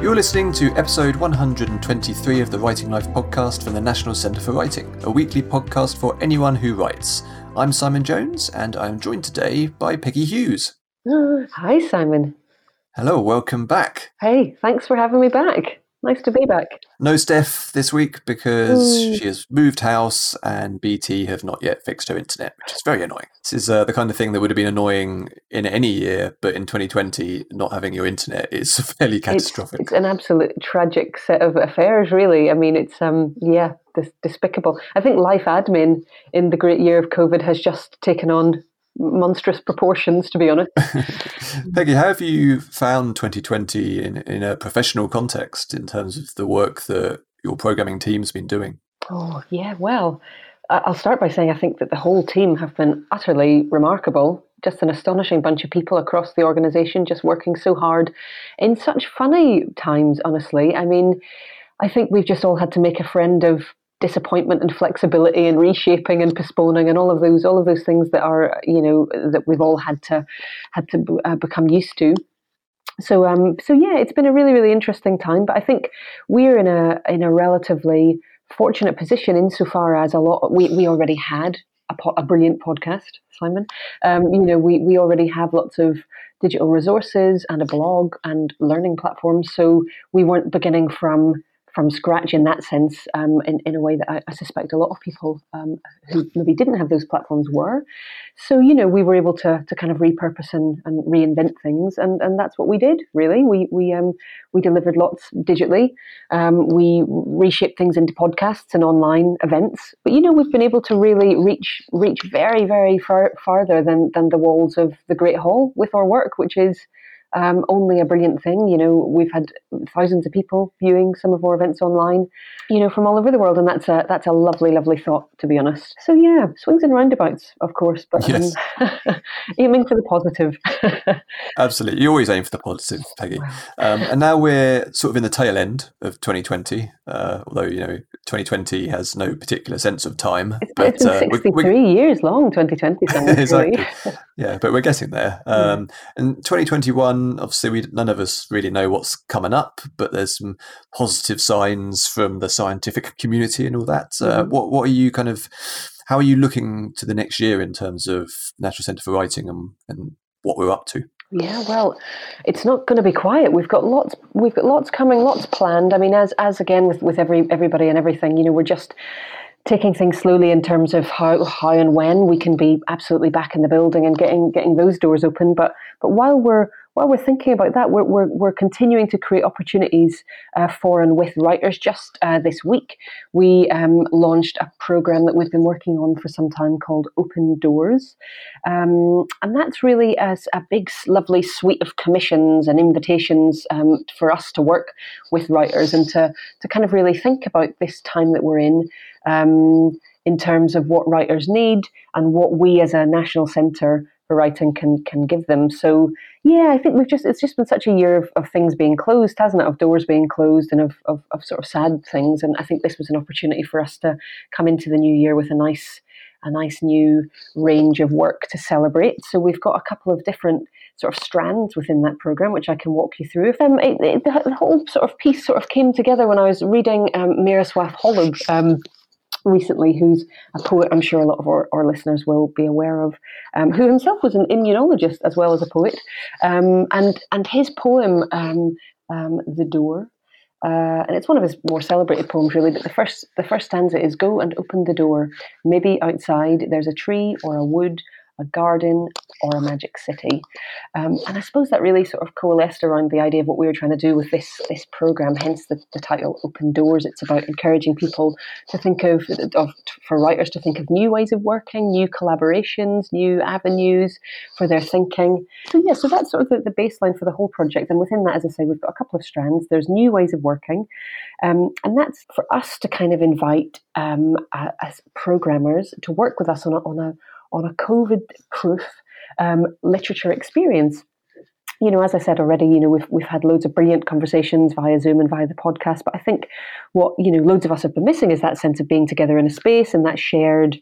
You're listening to episode 123 of the Writing Life podcast from the National Centre for Writing, a weekly podcast for anyone who writes. I'm Simon Jones, and I'm joined today by Peggy Hughes. hi, Simon. Hello, welcome back. Hey, thanks for having me back. Nice to be back. No Steph this week because mm. she has moved house and BT have not yet fixed her internet, which is very annoying. This is uh, the kind of thing that would have been annoying in any year, but in 2020, not having your internet is fairly catastrophic. It's, it's an absolute tragic set of affairs, really. I mean, it's um, yeah, despicable. I think life admin in the great year of COVID has just taken on monstrous proportions, to be honest. Peggy, how have you found 2020 in, in a professional context in terms of the work that your programming team's been doing? Oh, yeah, well, I'll start by saying I think that the whole team have been utterly remarkable. Just an astonishing bunch of people across the organisation, just working so hard in such funny times, honestly. I mean, I think we've just all had to make a friend of disappointment and flexibility and reshaping and postponing and all of those all of those things that are you know that we've all had to had to uh, become used to. So um so yeah it's been a really really interesting time but i think we're in a in a relatively fortunate position insofar as a lot we, we already had a, po- a brilliant podcast simon. Um, you know we we already have lots of digital resources and a blog and learning platforms so we weren't beginning from from scratch in that sense, um, in, in a way that I, I suspect a lot of people um, who maybe didn't have those platforms were. So, you know, we were able to, to kind of repurpose and, and reinvent things. And, and that's what we did, really. We, we, um, we delivered lots digitally. Um, we reshaped things into podcasts and online events. But, you know, we've been able to really reach, reach very, very far farther than, than the walls of the Great Hall with our work, which is um, only a brilliant thing. You know, we've had thousands of people viewing some of our events online, you know, from all over the world, and that's a that's a lovely, lovely thought, to be honest. So yeah, swings and roundabouts, of course, but yes. um, aiming for the positive. Absolutely, you always aim for the positive, Peggy. Um, and now we're sort of in the tail end of 2020, uh, although you know 2020 has no particular sense of time. It's, but, it's been 63 uh, we, we, years long, 2020. exactly. yeah, but we're getting there. Um, yeah. And 2021 obviously, we none of us really know what's coming up, but there's some positive signs from the scientific community and all that. Uh, mm-hmm. what what are you kind of? How are you looking to the next year in terms of National Centre for Writing and, and what we're up to? Yeah, well, it's not going to be quiet. We've got lots. We've got lots coming, lots planned. I mean, as as again with with every everybody and everything, you know, we're just taking things slowly in terms of how how and when we can be absolutely back in the building and getting getting those doors open. But but while we're while we're thinking about that, we're, we're, we're continuing to create opportunities uh, for and with writers. Just uh, this week, we um, launched a program that we've been working on for some time called Open Doors. Um, and that's really a, a, big, lovely suite of commissions and invitations um, for us to work with writers and to, to kind of really think about this time that we're in um, in terms of what writers need and what we as a national centre writing can can give them. So yeah, I think we've just it's just been such a year of, of things being closed, hasn't it? Of doors being closed and of, of, of sort of sad things. And I think this was an opportunity for us to come into the new year with a nice a nice new range of work to celebrate. So we've got a couple of different sort of strands within that program, which I can walk you through. Um, it, it, the whole sort of piece sort of came together when I was reading um, Miroslav Holub, um, recently, who's a poet I'm sure a lot of our, our listeners will be aware of, um, who himself was an immunologist as well as a poet. Um, and, and his poem, um, um, The Door, uh, and it's one of his more celebrated poems, really. But the first, the first stanza is "Go and open the door. Maybe outside there's a tree or a wood a garden, or a magic city. Um, and I suppose that really sort of coalesced around the idea of what we were trying to do with this this program. Hence the, the title "Open Doors." It's about encouraging people to think of, of for writers to think of new ways of working, new collaborations, new avenues for their thinking. So yeah, so that's sort of the, the baseline for the whole project. And within that, as I say, we've got a couple of strands. There's new ways of working, um, and that's for us to kind of invite um, as programmers to work with us on a, on a on a COVID proof um, literature experience. You know, as I said already, you know, we've, we've had loads of brilliant conversations via Zoom and via the podcast. But I think what, you know, loads of us have been missing is that sense of being together in a space and that shared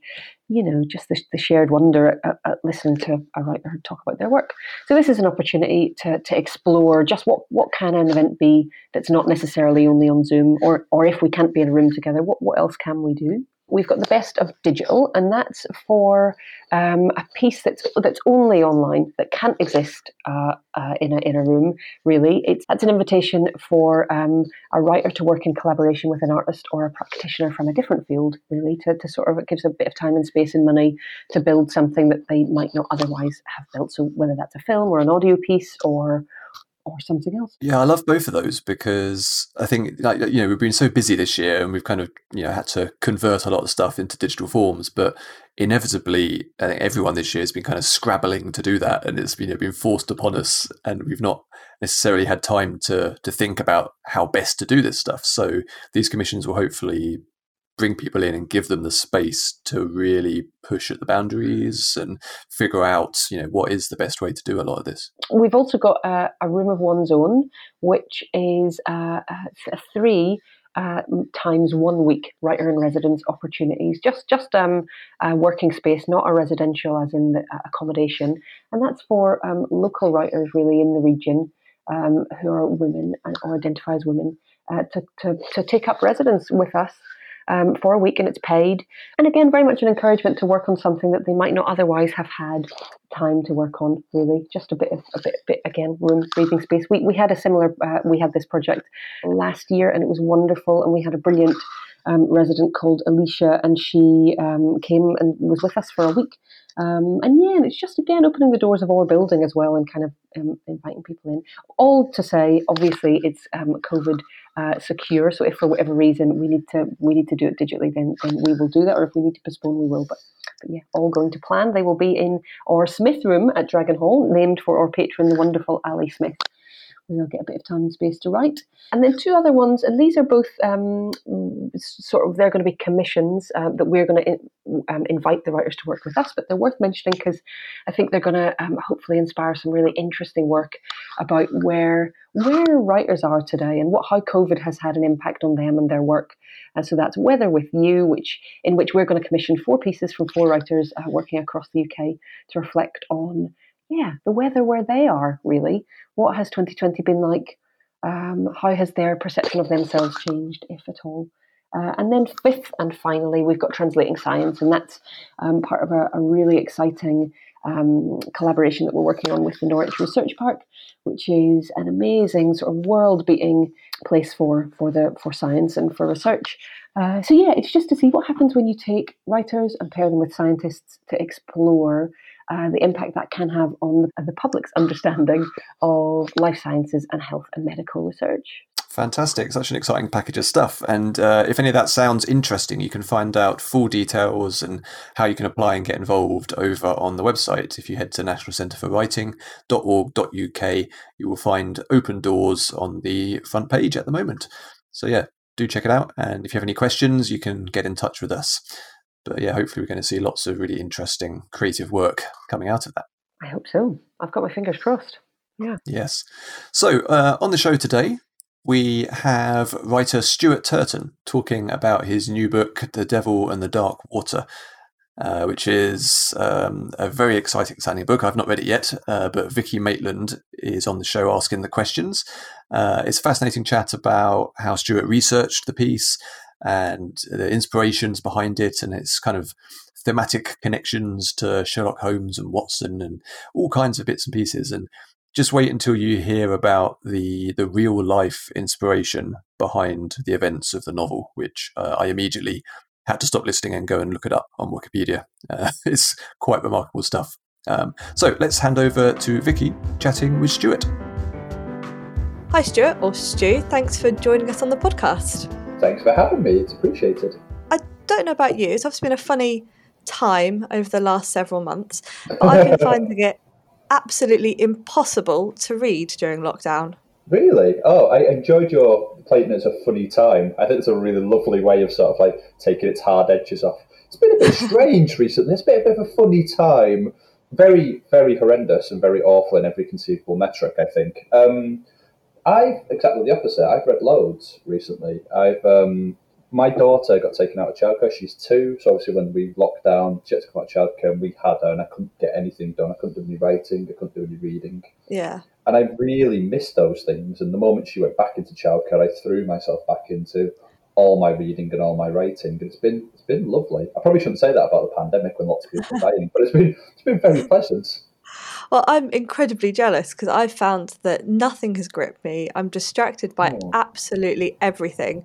you know, just the, the shared wonder at, at, listening to a writer talk about their work. So this is an opportunity to, to explore just what, what can an event be that's not necessarily only on Zoom, or, or if we can't be in a room together, what, what else can we do? We've got the best of digital, and that's for um, a piece that's that's only online that can't exist uh, uh, in a in a room. Really, it's that's an invitation for um, a writer to work in collaboration with an artist or a practitioner from a different field. Really, to, to sort of it gives a bit of time and space and money to build something that they might not otherwise have built. So whether that's a film or an audio piece or or something else. Yeah, I love both of those because I think like you know we've been so busy this year and we've kind of you know had to convert a lot of stuff into digital forms, but inevitably I think everyone this year has been kind of scrabbling to do that and it's you know been forced upon us and we've not necessarily had time to to think about how best to do this stuff. So these commissions will hopefully bring people in and give them the space to really push at the boundaries and figure out you know what is the best way to do a lot of this. We've also got a, a room of one's own which is uh, a three uh, times one week writer in residence opportunities. Just just um, a working space not a residential as in the uh, accommodation. And that's for um, local writers really in the region um, who are women and, or identify as women uh, to, to, to take up residence with us um, for a week and it's paid. And again, very much an encouragement to work on something that they might not otherwise have had time to work on. Really, just a bit of a bit, bit again, room breathing space. We we had a similar uh, we had this project last year and it was wonderful, and we had a brilliant. Um, resident called Alicia, and she um, came and was with us for a week. Um, and yeah, and it's just again opening the doors of our building as well and kind of um, inviting people in. All to say, obviously, it's um, COVID uh, secure. So if for whatever reason we need to we need to do it digitally, then then we will do that. Or if we need to postpone, we will. But, but yeah, all going to plan. They will be in our Smith room at Dragon Hall, named for our patron, the wonderful Ali Smith we'll get a bit of time and space to write. And then two other ones, and these are both um, sort of, they're going to be commissions um, that we're going to in, um, invite the writers to work with us, but they're worth mentioning because I think they're going to um, hopefully inspire some really interesting work about where where writers are today and what how COVID has had an impact on them and their work. And so that's Weather with You, which in which we're going to commission four pieces from four writers uh, working across the UK to reflect on yeah, the weather where they are, really. What has 2020 been like? Um, how has their perception of themselves changed, if at all? Uh, and then, fifth and finally, we've got Translating Science, and that's um, part of a, a really exciting um, collaboration that we're working on with the Norwich Research Park, which is an amazing sort of world-beating place for for the for science and for research. Uh, so yeah, it's just to see what happens when you take writers and pair them with scientists to explore the impact that can have on the, the public's understanding of life sciences and health and medical research. Fantastic. Such an exciting package of stuff. And uh, if any of that sounds interesting, you can find out full details and how you can apply and get involved over on the website. If you head to National Centre for Writing.org.uk, you will find open doors on the front page at the moment. So, yeah, do check it out. And if you have any questions, you can get in touch with us. But yeah, hopefully we're going to see lots of really interesting creative work coming out of that. I hope so. I've got my fingers crossed. Yeah. Yes. So uh, on the show today, we have writer Stuart Turton talking about his new book, The Devil and the Dark Water. Uh, which is um, a very exciting sounding book. I've not read it yet, uh, but Vicki Maitland is on the show asking the questions. Uh, it's a fascinating chat about how Stuart researched the piece, and the inspirations behind it and its kind of thematic connections to Sherlock Holmes and Watson and all kinds of bits and pieces. And just wait until you hear about the the real life inspiration behind the events of the novel, which uh, I immediately had to stop listening and go and look it up on Wikipedia. Uh, it's quite remarkable stuff. Um, so let's hand over to Vicki chatting with Stuart. Hi, Stuart, or Stu. Thanks for joining us on the podcast. Thanks for having me. It's appreciated. I don't know about you. It's obviously been a funny time over the last several months, but I've been finding it absolutely impossible to read during lockdown. Really? Oh, I enjoyed your playing it as a funny time. I think it's a really lovely way of sort of like taking its hard edges off. It's been a bit strange recently. It's been a bit of a funny time. Very, very horrendous and very awful in every conceivable metric, I think. Um, I've exactly the opposite. I've read loads recently. I've um, my daughter got taken out of childcare. She's two, so obviously when we locked down, she had to come out of childcare, and we had her, and I couldn't get anything done. I couldn't do any writing. I couldn't do any reading. Yeah. And I really missed those things. And the moment she went back into childcare, I threw myself back into all my reading and all my writing. And it's been it's been lovely. I probably shouldn't say that about the pandemic when lots of people are dying, but it's been it's been very pleasant. Well, I'm incredibly jealous because I've found that nothing has gripped me. I'm distracted by Oh. absolutely everything.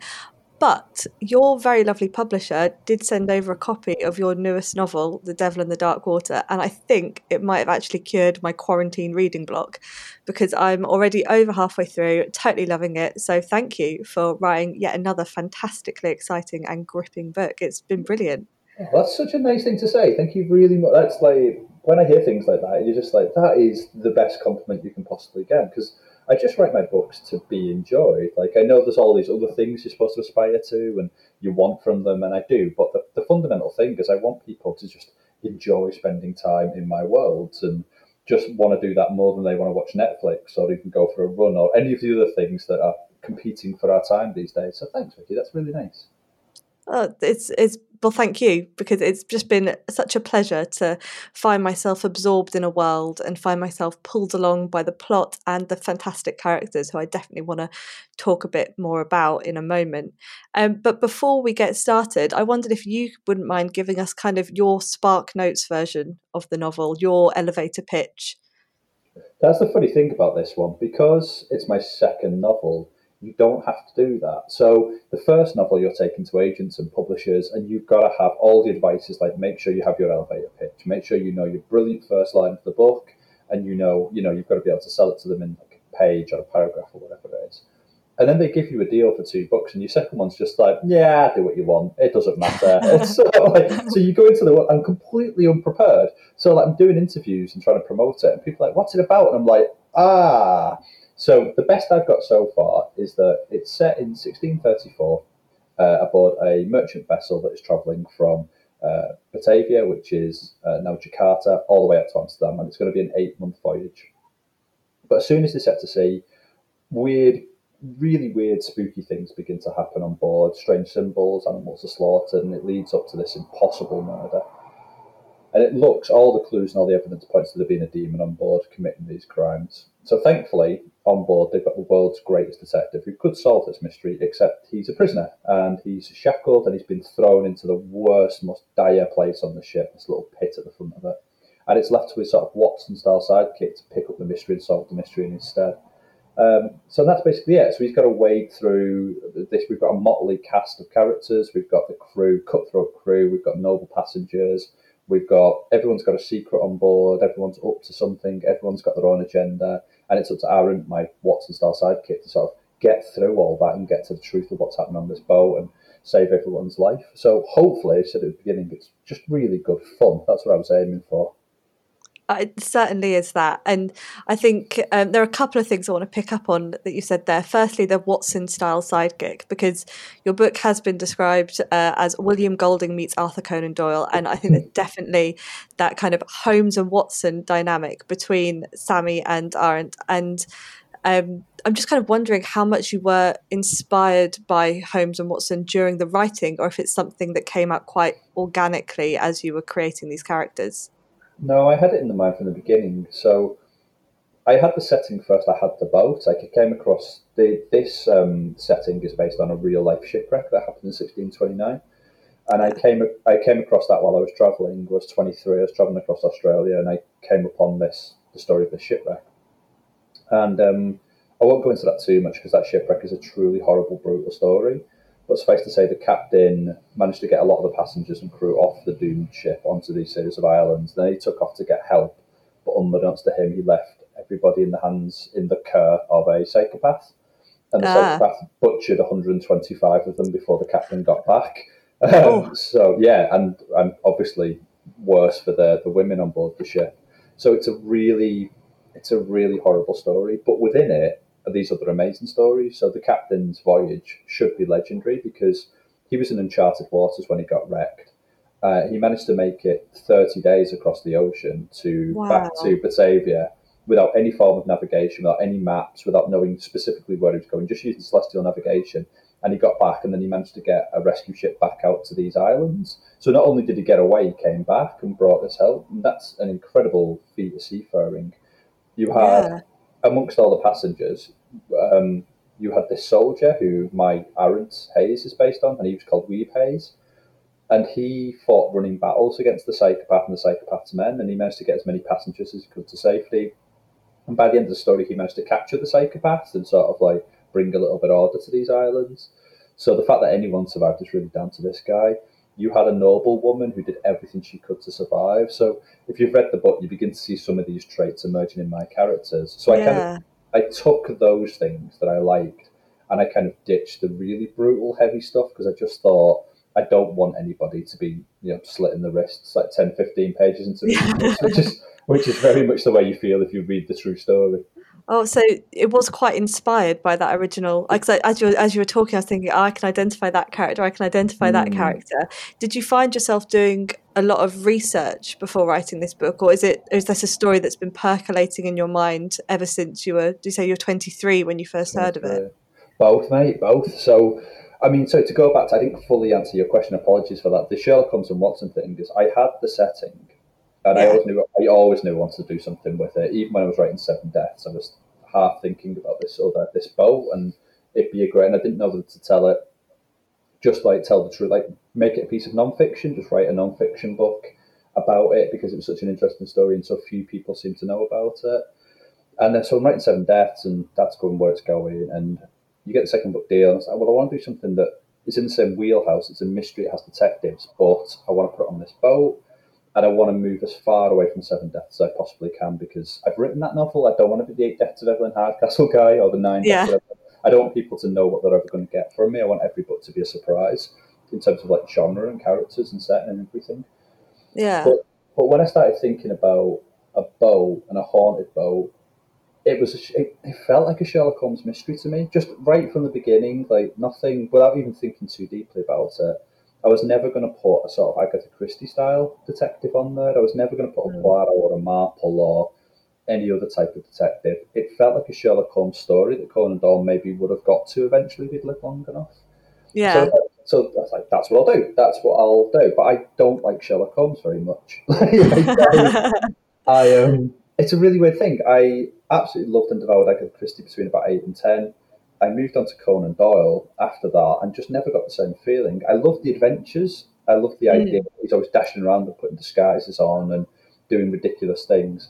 But your very lovely publisher did send over a copy of your newest novel, The Devil in the Dark Water, and I think it might have actually cured my quarantine reading block because I'm already over halfway through, totally loving it. So thank you for writing yet another fantastically exciting and gripping book. It's been brilliant. Oh, that's such a nice thing to say. Thank you really much. That's like when I hear things like that, you're just like, that is the best compliment you can possibly get. Because I just write my books to be enjoyed. Like I know there's all these other things you're supposed to aspire to and you want from them, and I do. But the, the fundamental thing is I want people to just enjoy spending time in my world and just want to do that more than they want to watch Netflix or even go for a run or any of the other things that are competing for our time these days. So thanks, Vicki. That's really nice. Oh, it's it's well, thank you because it's just been such a pleasure to find myself absorbed in a world and find myself pulled along by the plot and the fantastic characters who I definitely want to talk a bit more about in a moment. Um, but before we get started, I wondered if you wouldn't mind giving us kind of your Spark Notes version of the novel, your elevator pitch. That's the funny thing about this one because it's my second novel. You don't have to do that. So the first novel you're taking to agents and publishers, and you've got to have all the advices like make sure you have your elevator pitch, make sure you know your brilliant first line of the book, and you know you know you've got to be able to sell it to them in like a page or a paragraph or whatever it is. And then they give you a deal for two books, and your second one's just like, yeah, do what you want. It doesn't matter. Of like, so you go into the one, I'm completely unprepared. So like I'm doing interviews and trying to promote it, and people are like, what's it about? And I'm like, ah. So the best I've got so far is that it's set in 1634 uh, aboard a merchant vessel that is travelling from uh, Batavia, which is uh, now Jakarta, all the way up to Amsterdam, and it's going to be an eight-month voyage. But as soon as they set to sea, weird, really weird, spooky things begin to happen on board. Strange symbols, animals are slaughtered, and it leads up to this impossible murder. And it looks, all the clues and all the evidence points to there being a demon on board committing these crimes. So thankfully, on board, they've got the world's greatest detective who could solve this mystery, except he's a prisoner and he's shackled and he's been thrown into the worst, most dire place on the ship, this little pit at the front of it. And it's left to his sort of Watson style sidekick to pick up the mystery and solve the mystery in his stead. Um, so that's basically it. So he's got to wade through this. We've got a motley cast of characters. We've got the crew, cutthroat crew. We've got noble passengers. We've got everyone's got a secret on board. Everyone's up to something. Everyone's got their own agenda, and it's up to Arent, my Watson style sidekick, to sort of get through all that and get to the truth of what's happening on this boat and save everyone's life. So hopefully, I said at the beginning, it's just really good fun. That's what I was aiming for. Uh, It certainly is that. And I think um, there are a couple of things I want to pick up on that you said there. Firstly, the Watson style sidekick, because your book has been described uh, as William Golding meets Arthur Conan Doyle. And I think that definitely that kind of Holmes and Watson dynamic between Sammy and Arent. And um, I'm just kind of wondering how much you were inspired by Holmes and Watson during the writing, or if it's something that came out quite organically as you were creating these characters. No, I had it in the mind from the beginning. So I had the setting first. I had the boat. I came across the this um, setting is based on a real life shipwreck that happened in 1629, and I came I came across that while I was traveling. I was 23. I was traveling across Australia, and I came upon this the story of the shipwreck. And um, I won't go into that too much because that shipwreck is a truly horrible, brutal story. But suffice to say, the captain managed to get a lot of the passengers and crew off the doomed ship onto these series of islands. Then he took off to get help, but unbeknownst to him, he left everybody in the hands, in the care of a psychopath. And the Ah. psychopath butchered 125 of them before the captain got back. Um, Oh. So, yeah, and, and obviously worse for the, the women on board the ship. So it's a really, it's a really horrible story. But within it, these other amazing stories. So the captain's voyage should be legendary because he was in uncharted waters when he got wrecked. Uh, he managed to make it 30 days across the ocean to back to Batavia without any form of navigation, without any maps, without knowing specifically where he was going, just using celestial navigation. and he got back, and then he managed to get a rescue ship back out to these islands. So not only did he get away, he came back and brought this help. And that's an incredible feat of seafaring. You had Yeah. Amongst all the passengers, um, you had this soldier who my Arent Hayes is based on, and he was called Wiebbe Hayes. And he fought running battles against the psychopath and the psychopath's men, and he managed to get as many passengers as he could to safety. And by the end of the story, he managed to capture the psychopath and sort of like bring a little bit of order to these islands. So the fact that anyone survived is really down to this guy. You had a noble woman who did everything she could to survive. So if you've read the book, you begin to see some of these traits emerging in my characters. So I kind of. I took those things that I liked and I kind of ditched the really brutal, heavy stuff because I just thought I don't want anybody to be, you know, slitting the wrists like 10, 15 pages into the which is which is very much the way you feel if you read the true story. Oh, so it was quite inspired by that original. Like, so as you were, as you were talking, I was thinking, oh, I can identify that character. I can identify that Mm. character. Did you find yourself doing a lot of research before writing this book, or is it is this a story that's been percolating in your mind ever since you were? Do you say you're twenty three when you first heard of it? Both, mate, both. So, I mean, so to go back, to, I didn't fully answer your question. Apologies for that. The Sherlock Holmes and Watson thing is, I had the setting, and I always knew I always knew I wanted to do something with it. Even when I was writing Seven Deaths, I was half thinking about this other this boat, and it'd be a great. And I didn't know whether to tell it, just like tell the truth, like make it a piece of non-fiction, just write a non-fiction book about it because it was such an interesting story and so few people seem to know about it. And then, so I'm writing Seven Deaths, and that's going where it's going. And you get the second book deal, and it's like, well, I want to do something that is in the same wheelhouse. It's a mystery, it has detectives, but I want to put it on this boat, and I want to move as far away from Seven Deaths as I possibly can because I've written that novel. I don't want to be the Eight Deaths of Evelyn Hardcastle guy or the Nine Yeah. Deaths of Evelyn. I don't want people to know what they're ever going to get from me. I want every book to be a surprise in terms of like genre and characters and setting and everything. Yeah, But, but when I started thinking about a boat and a haunted boat, it was a, it, it felt like a Sherlock Holmes mystery to me, just right from the beginning. Like nothing, without even thinking too deeply about it. I was never going to put a sort of Agatha Christie style detective on there. I was never going to put a Mm. Poirot or a Marple or any other type of detective. It felt like a Sherlock Holmes story that Conan Doyle maybe would have got to eventually if he'd lived long enough. yeah, So, so I was like, that's what I'll do. That's what I'll do. But I don't like Sherlock Holmes very much. I, I, um, it's a really weird thing. I absolutely loved and devoured Agatha Christie between about eight and ten. I moved on to Conan Doyle after that and just never got the same feeling. I loved the adventures. I loved the idea that he's always dashing around and putting disguises on and doing ridiculous things.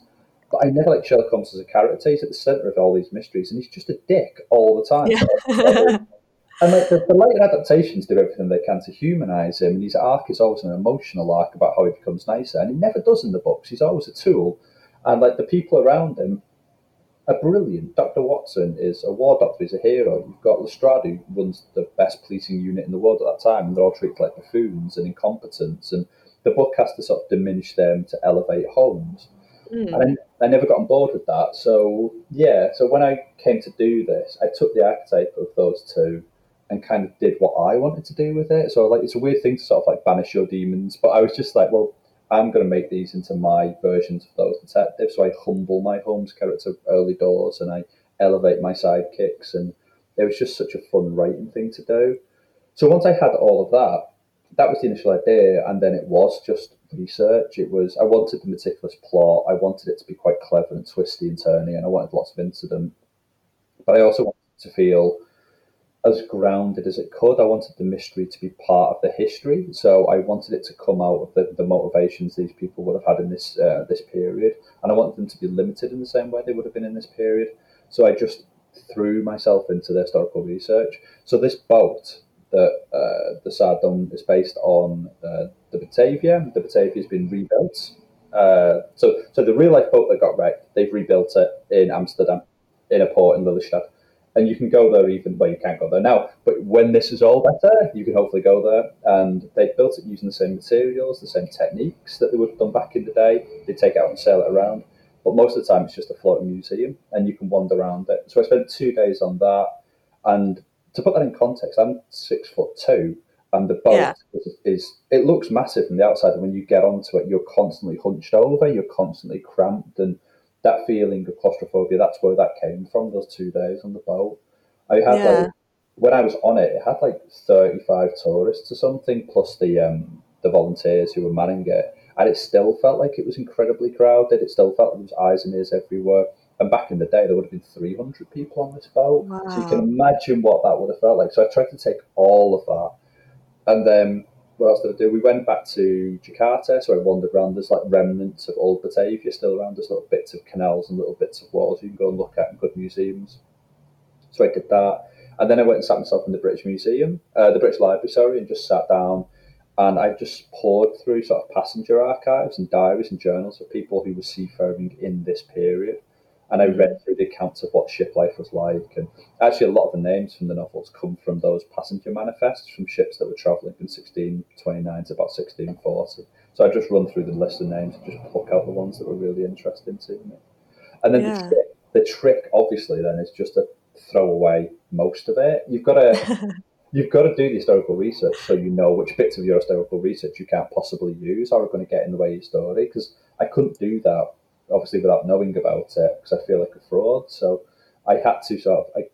But I never liked Sherlock Holmes as a character. He's at the centre of all these mysteries and he's just a dick all the time. yeah. And like the, the later adaptations do everything they can to humanise him, and his arc is always an emotional arc about how he becomes nicer, and he never does in the books. He's always a tool, and like the people around him are brilliant. Doctor Watson is a war doctor; he's a hero. You've got Lestrade, who runs the best policing unit in the world at that time, and they're all treated like buffoons and incompetents. And the book has to sort of diminish them to elevate Holmes. Mm. And I, I never got on board with that. So yeah, so when I came to do this, I took the archetype of those two and kind of did what I wanted to do with it. So like it's a weird thing to sort of like banish your demons, but I was just like, well, I'm going to make these into my versions of those detectives. So I humble my Holmes character early doors and I elevate my sidekicks, and it was just such a fun writing thing to do. So once I had all of that, that was the initial idea, and then it was just research. It was I wanted the meticulous plot. I wanted it to be quite clever and twisty and turny, and I wanted lots of incident. But I also wanted to feel as grounded as it could. I wanted the mystery to be part of the history, so I wanted it to come out of the, the motivations these people would have had in this uh, this period, and I wanted them to be limited in the same way they would have been in this period. So I just threw myself into the historical research. So this boat that uh, the Saardam is based on uh, the Batavia. The Batavia has been rebuilt. Uh, so, so the real life boat that got wrecked, they've rebuilt it in Amsterdam, in a port in Lelystad, and you can go there even. Well, you can't go there now, but when this is all better, you can hopefully go there. And they built it using the same materials, the same techniques that they would have done back in the day. They take it out and sail it around, but most of the time it's just a floating museum, and you can wander around it. So I spent two days on that, and to put that in context, I'm six foot two, and the boat Yeah. is, is it looks massive from the outside, and when you get onto it, you're constantly hunched over, you're constantly cramped, and that feeling of claustrophobia, that's where that came from. Those two days on the boat, I had Yeah. like when I was on it, it had like 35 tourists or something, plus the um, the volunteers who were manning it. And it still felt like it was incredibly crowded. It still felt like there was eyes and ears everywhere. And back in the day, there would have been 300 people on this boat. Wow. So you can imagine what that would have felt like. So I tried to take all of that. And then what else did I do? We went back to Jakarta. So I wandered around. There's like remnants of old Batavia still around. There's little bits of canals and little bits of walls you can go and look at in good museums. So I did that. And then I went and sat myself in the British Museum, uh, the British Library, sorry, and just sat down. And I just poured through sort of passenger archives and diaries and journals of people who were seafaring in this period. And I read through the accounts of what ship life was like. And actually, a lot of the names from the novels come from those passenger manifests from ships that were travelling from 1629 to about 1640. So I just run through the list of names and just pluck out the ones that were really interesting to me. And then yeah. the, trick, the trick, obviously, then is just to throw away most of it. You've got to you've got to do the historical research so you know which bits of your historical research you can't possibly use or are going to get in the way of your story. Because I couldn't do that obviously without knowing about it because I feel like a fraud. So I had to sort of I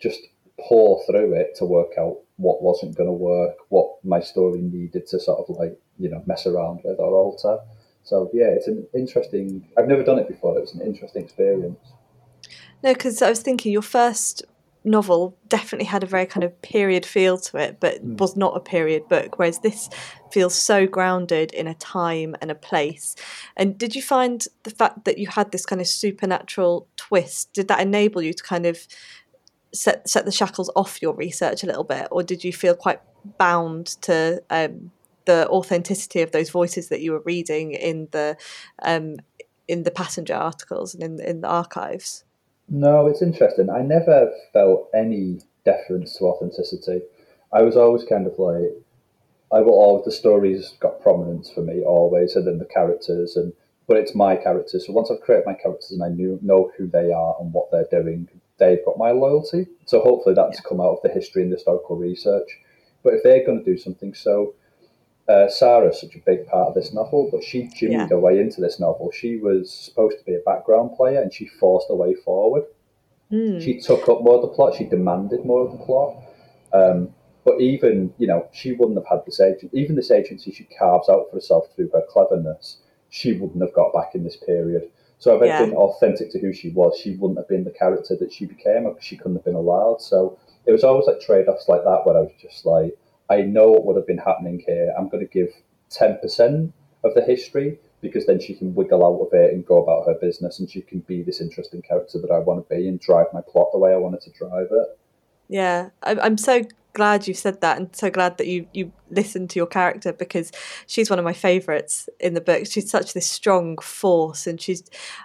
just pour through it to work out what wasn't going to work, what my story needed to sort of like you know mess around with or alter. So yeah, it's an interesting. I've never done it before. It was an interesting experience. No, because I was thinking your first novel definitely had a very kind of period feel to it, but mm. was not a period book, whereas this feels so grounded in a time and a place. And did you find the fact that you had this kind of supernatural twist, did that enable you to kind of set set the shackles off your research a little bit, or did you feel quite bound to um, the authenticity of those voices that you were reading in the um, in the passenger articles and in in the archives? No, it's interesting. I never felt any deference to authenticity. I was always kind of like, I will always, the stories got prominence for me always, and then the characters, and but it's my characters. So once I've created my characters and I knew, know who they are and what they're doing, they've got my loyalty. So hopefully that's yeah. come out of the history and the historical research. But if they're going to do something so uh, Sarah's such a big part of this novel, but she jimmied yeah. her way into this novel. She was supposed to be a background player, and she forced her way forward. Mm. She took up more of the plot. She demanded more of the plot. Um, but even you know, she wouldn't have had this agent. Even this agency she carves out for herself through her cleverness, she wouldn't have got back in this period. So if yeah. been authentic to who she was, she wouldn't have been the character that she became, or she couldn't have been allowed. So it was always like trade offs like that, where I was just like I know what would have been happening here. I'm going to give 10% of the history because then she can wiggle out of it and go about her business and she can be this interesting character that I want to be and drive my plot the way I wanted to drive it. Yeah, I'm so glad you said that and so glad that you you listened to your character because she's one of my favorites in the book she's such this strong force and she's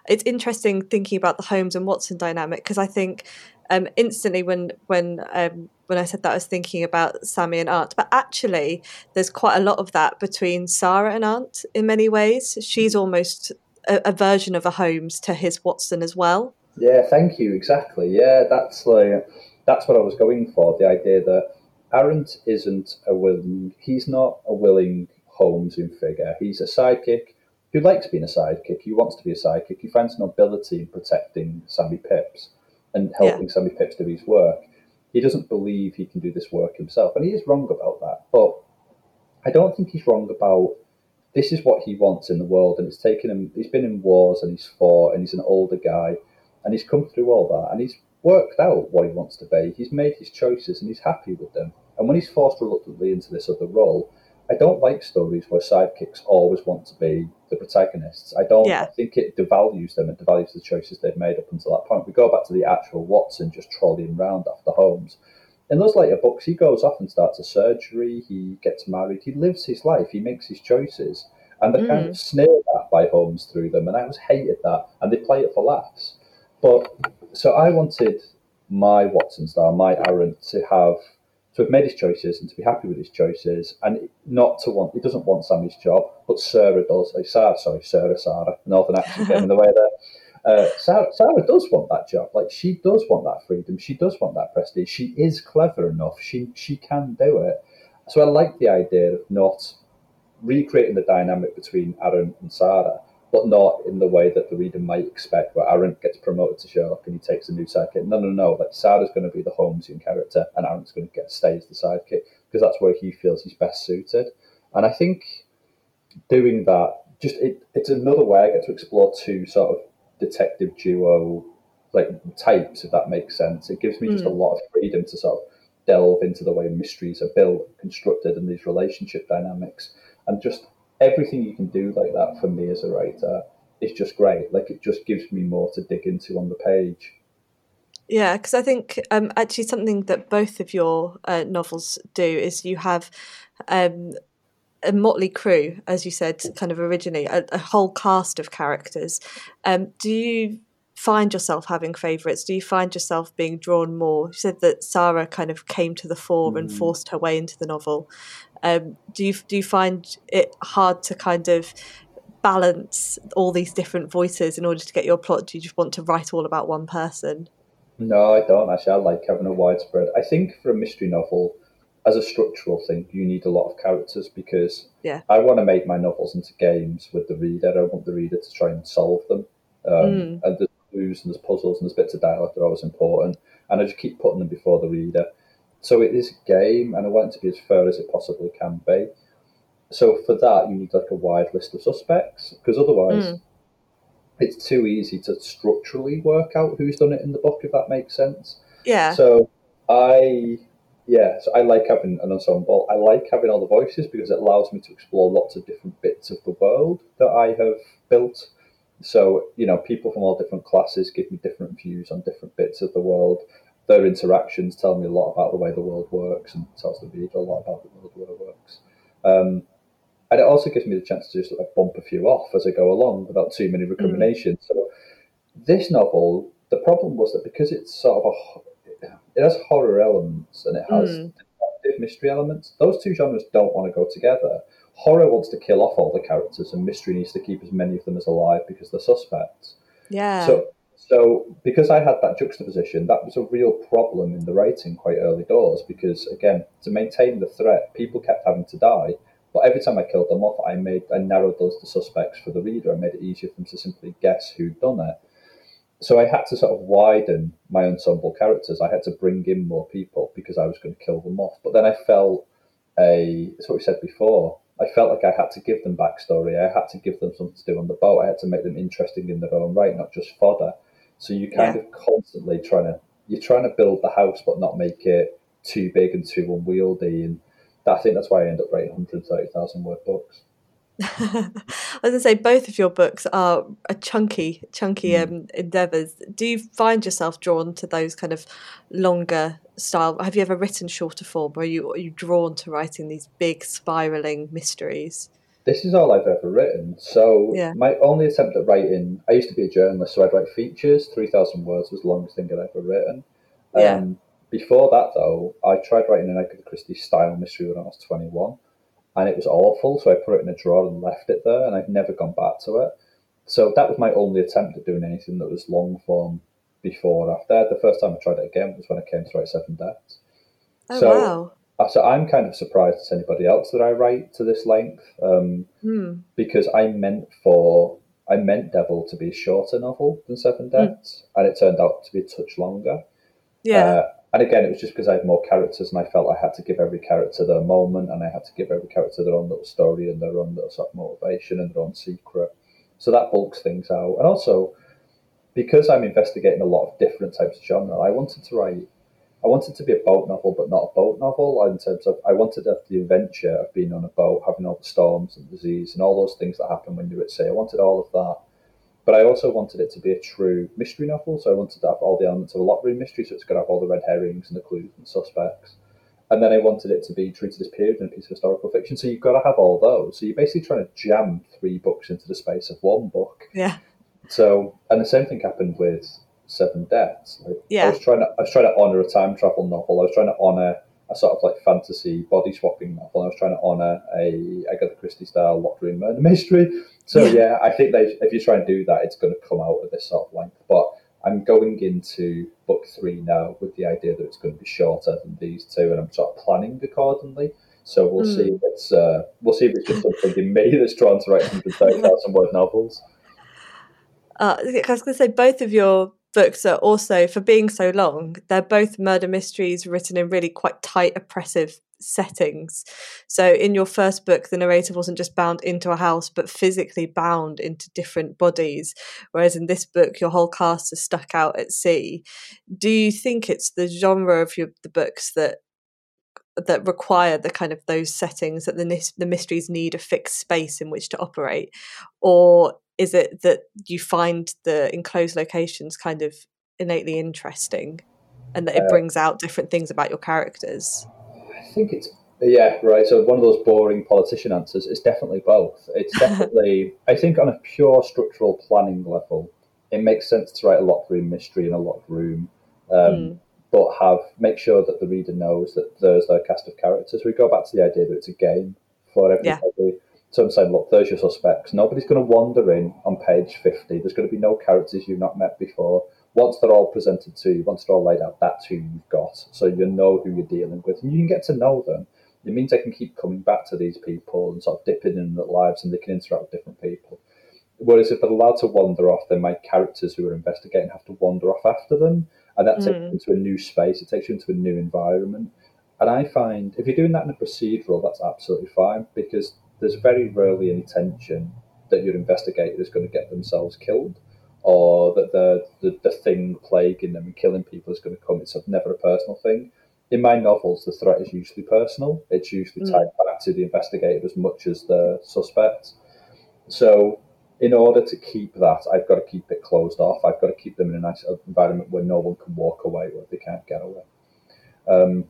it's interesting thinking about the holmes and watson dynamic because i think um, instantly when when um, when I said that I was thinking about Sammy and Arent, but actually there's quite a lot of that between Sarah and Arent in many ways. She's almost a, a version of a Holmes to his Watson as well. Yeah, thank you. Exactly. Yeah, that's like that's what I was going for. The idea that Arent isn't a willing. He's not a willing Holmesian figure. He's a sidekick who likes being a sidekick. He wants to be a sidekick. He finds nobility in protecting Sammy Pipps and helping yeah. Sammy Pipps do his work. He doesn't believe he can do this work himself, and he is wrong about that. But I don't think he's wrong about this is what he wants in the world, and it's taken him. He's been in wars and he's fought, and he's an older guy, and he's come through all that, and he's worked out what he wants to be. He's made his choices, and he's happy with them. And when he's forced reluctantly into this other role, I don't like stories where sidekicks always want to be the protagonists. I don't yeah. I think it devalues them, it devalues the choices they've made up until that point. We go back to the actual Watson just trolling around after Holmes. In those later books, he goes off and starts a surgery, he gets married, he lives his life, he makes his choices. And they're mm. kind of sneered at by Holmes through them, and I always hated that. And they play it for laughs. But so I wanted my Watson style, my Arent, to have to have made his choices and to be happy with his choices and not to want, he doesn't want Sammy's job, but Sarah does. Like Sarah, sorry, Sarah, Sarah, Northern accent getting in the way there. Uh, Sarah, Sarah does want that job. Like she does want that freedom. She does want that prestige. She is clever enough. She she can do it. So I like the idea of not recreating the dynamic between Arent and Sarah, but not in the way that the reader might expect, where Arent gets promoted to Sherlock and he takes a new sidekick. No, no, no. Like Sarah's going to be the Holmesian character, and Arent's going to get stay as the sidekick because that's where he feels he's best suited. And I think doing that just it, it's another way I get to explore two sort of detective duo like types, if that makes sense. It gives me mm. just a hmm. lot of freedom to sort of delve into the way mysteries are built, constructed, and these relationship dynamics, and just everything you can do like that for me as a writer is just great. Like it just gives me more to dig into on the page. Yeah, because I think um, actually something that both of your uh, novels do is you have um, a motley crew, as you said, kind of originally, a, a whole cast of characters. Um, do you find yourself having favourites? Do you find yourself being drawn more? You said that Sarah kind of came to the fore mm. and forced her way into the novel. Um, do you do you find it hard to kind of balance all these different voices in order to get your plot? Do you just want to write all about one person? No, I don't actually. I like having a widespread. I think for a mystery novel, as a structural thing, you need a lot of characters because yeah. I want to make my novels into games with the reader. I want the reader to try and solve them. Um, mm. And there's clues and there's puzzles and there's bits of dialogue that are always important. And I just keep putting them before the reader. So it is a game, and I want it to be as fair as it possibly can be. So for that, you need like a wide list of suspects because otherwise, mm. it's too easy to structurally work out who's done it in the book. If that makes sense. Yeah. So I yeah, so I like having an ensemble. I like having all the voices because it allows me to explore lots of different bits of the world that I have built. So, you know, people from all different classes give me different views on different bits of the world. Their interactions tell me a lot about the way the world works and tells the reader a lot about the world where it works. Um, and it also gives me the chance to just like bump a few off as I go along without too many recriminations. Mm. So this novel, the problem was that because it's sort of a it has horror elements and it has mm. mystery elements. Those two genres don't want to go together. Horror wants to kill off all the characters, and mystery needs to keep as many of them as alive because they're suspects. Yeah. So, so because I had that juxtaposition, that was a real problem in the writing quite early doors. Because again, to maintain the threat, people kept having to die. But every time I killed them off, I made I narrowed those to suspects for the reader. I made it easier for them to simply guess who'd done it so I had to sort of widen my ensemble characters. I had to bring in more people because I was going to kill them off. But then I felt a, it's what we said before, I felt like I had to give them backstory. I had to give them something to do on the boat. I had to make them interesting in their own right, not just fodder. So you kind yeah. of constantly trying to, you're trying to build the house, but not make it too big and too unwieldy. And I think that's why I end up writing 130,000 word books. I was going to say both of your books are a chunky, chunky mm. um, endeavors. Do you find yourself drawn to those kind of longer style? Have you ever written shorter form? Or are you are you drawn to writing these big spiraling mysteries? This is all I've ever written. So yeah. my only attempt at writing, I used to be a journalist, so I'd write features. Three thousand words was the longest thing I'd ever written. Yeah. Um, before that, though, I tried writing an Agatha Christie style mystery when I was twenty one and it was awful. So I put it in a drawer and left it there, and I've never gone back to it. So that was my only attempt at doing anything that was long form before or after. The first time I tried it again was when I came to write Seven Deaths. Oh, so, wow. Uh, so I'm kind of surprised as anybody else that I write to this length, um, hmm. because I meant for I meant Devil to be a shorter novel than Seven hmm. Deaths, and it turned out to be a touch longer. Yeah. Uh, and again, it was just because I had more characters, and I felt I had to give every character their moment, and I had to give every character their own little story and their own little sort of motivation and their own secret. So that bulks things out. And also, because I'm investigating a lot of different types of genre, I wanted to write. I wanted to be a boat novel, but not a boat novel. In terms of, I wanted the adventure of being on a boat, having all the storms and disease and all those things that happen when you're at sea. I wanted all of that but I also wanted it to be a true mystery novel, so I wanted to have all the elements of a room mystery, so it's going to have all the red herrings and the clues and suspects. And then I wanted it to be true to this period and a piece of historical fiction. So you've got to have all those. So you're basically trying to jam three books into the space of one book. Yeah. So, and the same thing happened with Seven Deaths. Like, yeah. I was trying to, I was trying to honor a time travel novel. I was trying to honor a sort of like fantasy body swapping novel. I was trying to honor a Agatha Christie style locked room murder mystery. So yeah, yeah I think they, if you try and do that, it's going to come out at this sort of length. But I'm going into book three now with the idea that it's going to be shorter than these two, and I'm sort of planning accordingly. So we'll mm. see if it's uh, we'll see if it's just something in me that's drawn to write 130,000 word novels. Uh, I was going to say both of your books are also, for being so long, they're both murder mysteries written in really quite tight, oppressive settings. So, in your first book, the narrator wasn't just bound into a house, but physically bound into different bodies. Whereas in this book, your whole cast is stuck out at sea. Do you think it's the genre of your, the books that that require the kind of those settings that the the mysteries need a fixed space in which to operate, or is it that you find the enclosed locations kind of innately interesting, and that it uh, brings out different things about your characters? I think it's yeah right. So one of those boring politician answers is definitely both. It's definitely I think on a pure structural planning level, it makes sense to write a lot room mystery and a of room. Um, mm but have make sure that the reader knows that there's a cast of characters. We go back to the idea that it's a game for everybody. Yeah. So I'm saying, look, there's your suspects. Nobody's going to wander in on page 50. There's going to be no characters you've not met before. Once they're all presented to you, once they're all laid out, that's who you've got. So you know who you're dealing with, and you can get to know them. It means they can keep coming back to these people and sort of dipping in their lives, and they can interact with different people. Whereas if they're allowed to wander off, then my characters who are investigating have to wander off after them and that takes mm. you into a new space. It takes you into a new environment. And I find if you're doing that in a procedural, that's absolutely fine because there's very rarely any tension that your investigator is going to get themselves killed or that the, the, the thing plaguing them and killing people is going to come. It's never a personal thing. In my novels, the threat is usually personal. It's usually mm. tied back to the investigator as much as the suspect. So in order to keep that, I've got to keep it closed off. I've got to keep them in a nice environment where no one can walk away, where they can't get away. Um,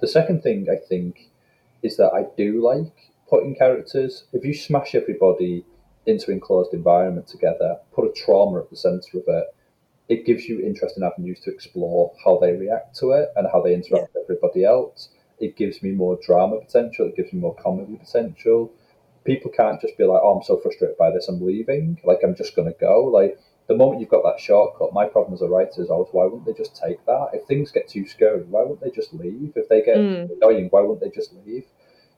the second thing I think is that I do like putting characters. If you smash everybody into enclosed environment together, put a trauma at the centre of it, it gives you interesting avenues to explore how they react to it and how they interact yeah. with everybody else. It gives me more drama potential. It gives me more comedy potential people can't just be like, oh, I'm so frustrated by this, I'm leaving. Like, I'm just going to go. Like, the moment you've got that shortcut, my problem as a writer is always, why wouldn't they just take that? If things get too scary, why wouldn't they just leave? If they get mm. annoying, why wouldn't they just leave?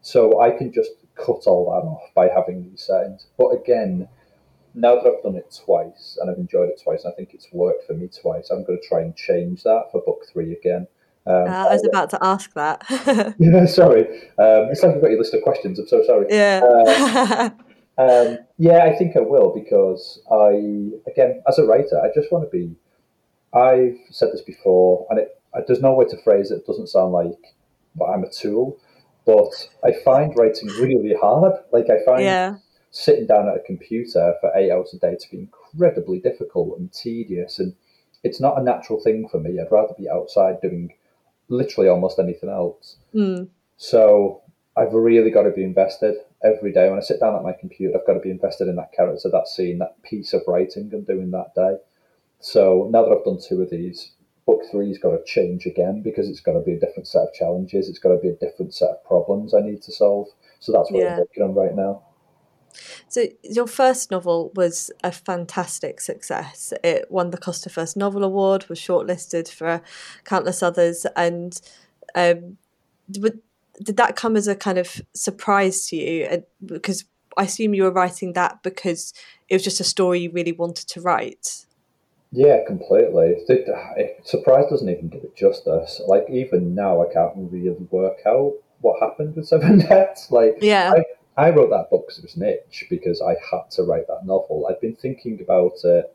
So I can just cut all that off by having these settings. But again, now that I've done it twice and I've enjoyed it twice, and I think it's worked for me twice, I'm going to try and change that for book three again. Um, uh, I was about to ask that. yeah, sorry. Um, it's like I've got your list of questions. I'm so sorry. Yeah. Uh, um, yeah, I think I will because I, again, as a writer, I just want to be. I've said this before, and it, there's no way to phrase it. It doesn't sound like well, I'm a tool, but I find writing really hard. Like I find yeah. sitting down at a computer for eight hours a day to be incredibly difficult and tedious, and it's not a natural thing for me. I'd rather be outside doing literally almost anything else. Mm. So I've really got to be invested every day. When I sit down at my computer, I've got to be invested in that character, that scene, that piece of writing I'm doing that day. So now that I've done two of these, book three's got to change again because it's going to be a different set of challenges. It's going to be a different set of problems I need to solve. So that's what yeah. I'm working on right now. So your first novel was a fantastic success. It won the Costa First Novel Award, was shortlisted for countless others, and um, did that come as a kind of surprise to you? Because I assume you were writing that because it was just a story you really wanted to write. Yeah, completely. surprise doesn't even give it justice. Like even now, I can't really work out what happened with Seven Deaths. Like, yeah, I, I wrote that book because it was an itch because I had to write that novel. I'd been thinking about it.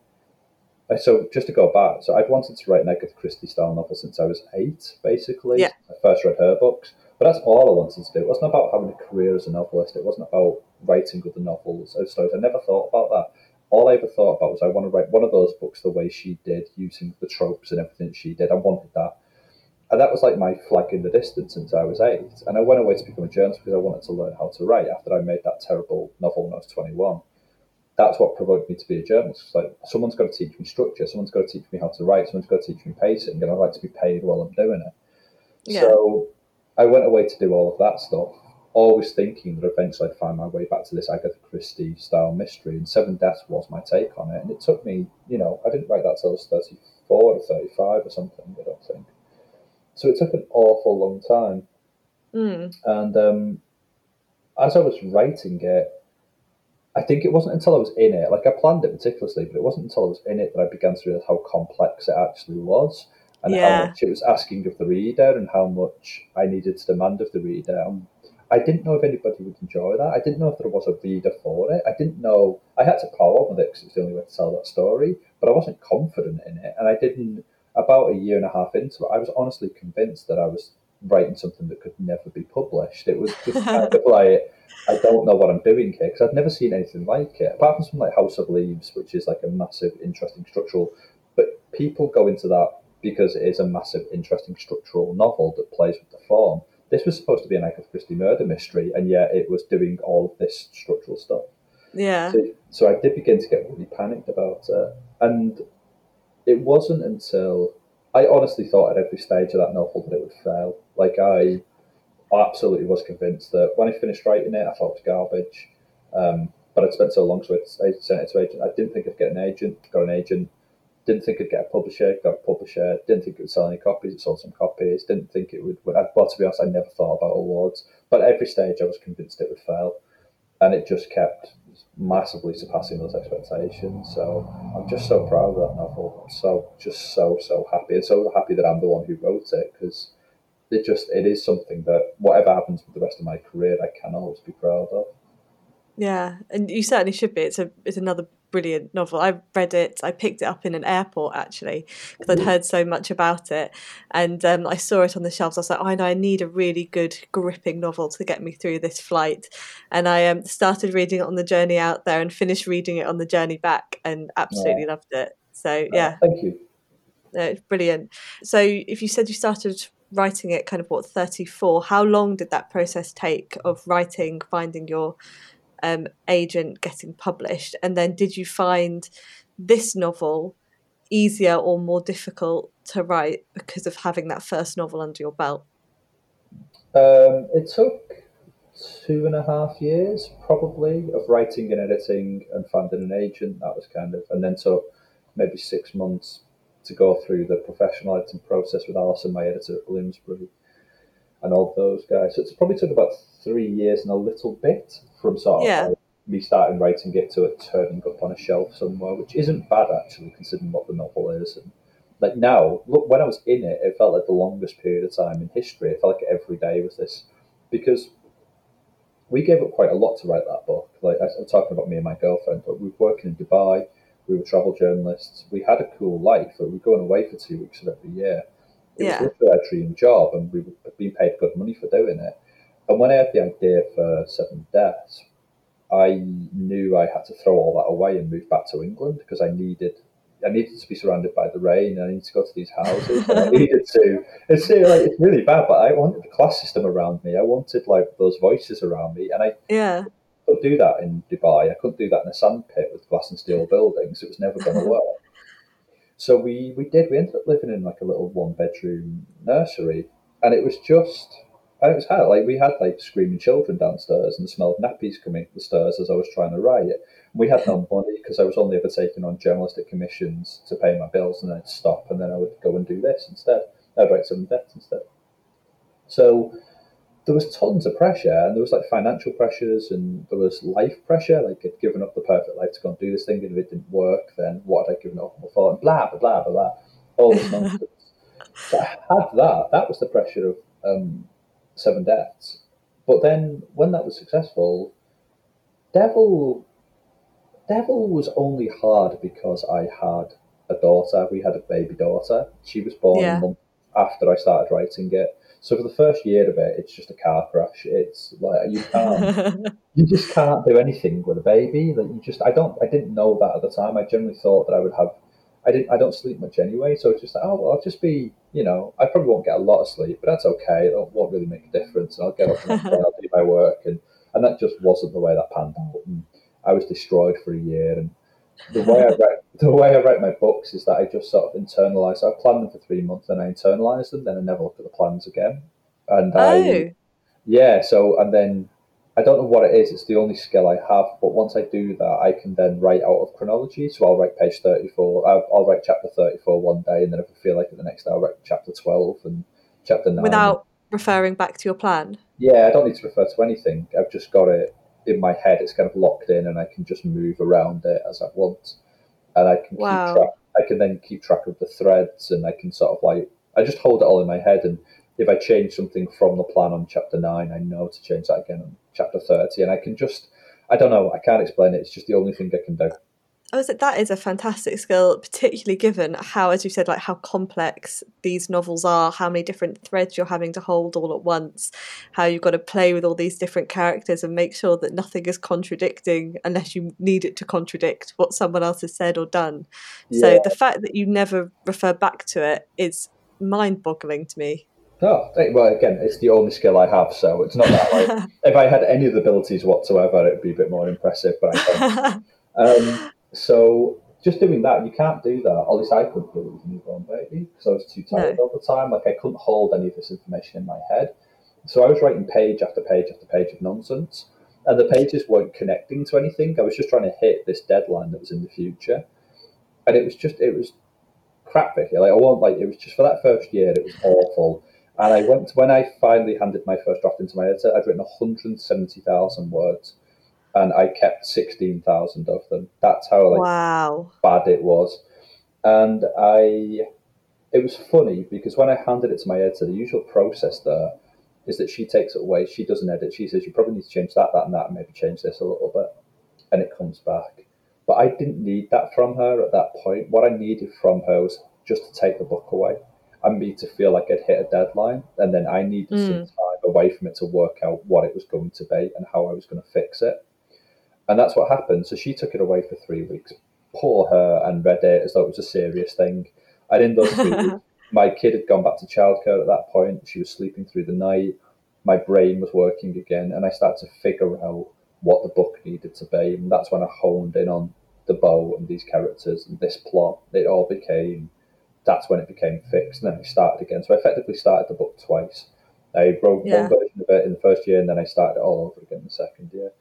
So just to go back, so I'd wanted to write an Agatha Christie style novel since I was eight, basically. Yeah. I first read her books, but that's all I wanted to do. It wasn't about having a career as a novelist. It wasn't about writing good novels or stories. I never thought about that. All I ever thought about was I want to write one of those books the way she did, using the tropes and everything she did. I wanted that. And that was like my flag in the distance since I was eight. And I went away to become a journalist because I wanted to learn how to write after I made that terrible novel when I was 21. That's what provoked me to be a journalist. It's like someone's got to teach me structure, someone's got to teach me how to write, someone's got to teach me pacing, and I'd like to be paid while I'm doing it. Yeah. So I went away to do all of that stuff, always thinking that eventually I'd find my way back to this Agatha Christie style mystery. And Seven Deaths was my take on it. And it took me, you know, I didn't write that till I was 34 or 35 or something, I don't think. So it took an awful long time. Mm. And um, as I was writing it, I think it wasn't until I was in it, like I planned it meticulously, but it wasn't until I was in it that I began to realize how complex it actually was and Yeah. how much it was asking of the reader and how much I needed to demand of the reader. And I didn't know if anybody would enjoy that. I didn't know if there was a reader for it. I didn't know. I had to power on with it because it was the only way to tell that story, but I wasn't confident in it. And I didn't, about a year and a half into it, I was honestly convinced that I was writing something that could never be published. It was just kind of like, I don't know what I'm doing here because I'd never seen anything like it, apart from something like House of Leaves, which is like a massive, interesting structural. But people go into that because it is a massive, interesting structural novel that plays with the form. This was supposed to be an Agatha Christie murder mystery, and yet it was doing all of this structural stuff. Yeah. So, so I did begin to get really panicked about it. And it wasn't until I honestly thought at every stage of that novel that it would fail. Like I absolutely was convinced that when I finished writing it, I thought it was garbage. Um, but I'd spent so long, so I sent it to agent. I didn't think I'd get an agent. Got an agent. Didn't think I'd get a publisher. Got a publisher. Didn't think it would sell any copies. It sold some copies. Didn't think it would. would well, to be honest, I never thought about awards. But at every stage, I was convinced it would fail, and it just kept massively surpassing those expectations. So I'm just so proud of that novel. I'm so just so so happy, and so happy that I'm the one who wrote it because it just it is something that whatever happens with the rest of my career, I can always be proud of. Yeah, and you certainly should be. It's a it's another brilliant novel. I read it. I picked it up in an airport actually because I'd heard so much about it, and um, I saw it on the shelves. I was like, oh, I know I need a really good, gripping novel to get me through this flight. And I um, started reading it on the journey out there and finished reading it on the journey back, and absolutely loved it. So yeah, Thank you. it's brilliant. So if you said you started writing it kind of what 34 how long did that process take of writing finding your um, agent getting published? And then did you find this novel easier or more difficult to write because of having that first novel under your belt? Um, it took two and a half years probably of writing and editing and finding an agent. That was kind of, and then took maybe six months to go through the professional editing process with Alison, my editor at Bloomsbury, and all those guys. So it's probably took about three years and a little bit from sort of Yeah. like me starting writing it to it turning up on a shelf somewhere, which isn't bad actually, considering what the novel is. And like now, look, when I was in it, it felt like the longest period of time in history. It felt like every day was this because we gave up quite a lot to write that book. Like I- I'm talking about me and my girlfriend, but we were working in Dubai. We were travel journalists. We had a cool life, but we were going away for two weeks of every year. It Yeah. was literally our dream job, and we were being paid good money for doing it. And when I had the idea for Seven Deaths, I knew I had to throw all that away and move back to England because I needed I needed to be surrounded by the rain. I needed to go to these houses. I needed to. It's like it's really bad, but I wanted the class system around me. I wanted like those voices around me, and I yeah couldn't do that in Dubai. I couldn't do that in a sandpit with glass and steel buildings. It was never going to work. So we we did. We ended up living in like a little one bedroom nursery, and it was just. It was hard. Like we had like screaming children downstairs and the smell of nappies coming up the stairs as I was trying to write it. We had no money because I was only ever taking on journalistic commissions to pay my bills, and then I'd stop, and then I would go and do this instead. I'd write some debts instead. So there was tons of pressure, and there was like financial pressures, and there was life pressure. Like I'd given up the perfect life to go and do this thing, and if it didn't work, then what had I given up for? And blah blah blah blah blah, all this nonsense. so I had that. That was the pressure of um, Seven Deaths. But then when that was successful, Devil, Devil was only hard because I had a daughter. We had a baby daughter. She was born Yeah. a month after I started writing it. So for the first year of it, it's just a car crash. It's like you can't, you just can't do anything with a baby. Like you just, I don't, I didn't know that at the time. I generally thought that I would have, I didn't, I don't sleep much anyway. So it's just like, oh, well, I'll just be, you know, I probably won't get a lot of sleep, but that's okay. It won't really make a difference. I'll get up and I'll do my work, and and that just wasn't the way that panned out. And I was destroyed for a year. And the way I write, the way I write my books is that I just sort of internalize. I plan them for three months, then I internalize them, then I never look at the plans again. And I, oh yeah, so and then I don't know what it is. It's the only skill I have. But once I do that, I can then write out of chronology. So I'll write page thirty-four. I'll, I'll write chapter thirty-four one day, and then if I feel like it the next day, I'll write chapter twelve and chapter nine. without referring back to your plan Yeah, I don't need to refer to anything. I've just got it. In my head it's kind of locked in, and I can just move around it as I want, and I can Wow. keep track. I can then keep track of the threads, and I can sort of like I just hold it all in my head, and if I change something from the plan on chapter nine, I know to change that again on chapter thirty, and I can just I don't know, I can't explain it. It's just the only thing I can do. I was like, that is a fantastic skill, particularly given how, as you said, like how complex these novels are, how many different threads you're having to hold all at once, how you've got to play with all these different characters and make sure that nothing is contradicting unless you need it to contradict what someone else has said or done. So the fact that you never refer back to it is mind-boggling to me. No, eh, well, again, it's the only skill I have, so it's not that like if I had any of the abilities whatsoever, it'd be a bit more impressive. But I don't. um, so just doing that, you can't do that. At least I couldn't do it with a newborn baby because I was too tired all the time. Like I couldn't hold any of this information in my head. So I was writing page after page after page of nonsense, and the pages weren't connecting to anything. I was just trying to hit this deadline that was in the future, and it was just it was crap, Vicki. Like I won't like it was just for that first year, it was awful. And I went when I finally handed my first draft into my editor, I'd written 170,000 words, and I kept 16,000 of them. That's how like wow. bad it was. And I, it was funny because when I handed it to my editor, the usual process there is that she takes it away, she does an edit, she says, you probably need to change that, that, and that, and maybe change this a little bit. And it comes back. But I didn't need that from her at that point. What I needed from her was just to take the book away and me to feel like I'd hit a deadline. And then I needed some Mm. time away from it to work out what it was going to be and how I was going to fix it. And that's what happened. So she took it away for three weeks. Poor her, and read it as though it was a serious thing. And in those three weeks, my kid had gone back to childcare at that point. She was sleeping through the night. My brain was working again, and I started to figure out what the book needed to be. And that's when I honed in on the bow and these characters and this plot. It all became. That's when it became fixed, and then I started again. So I effectively started the book twice. I wrote Yeah. one version of it in the first year, and then I started it all over again in the second year.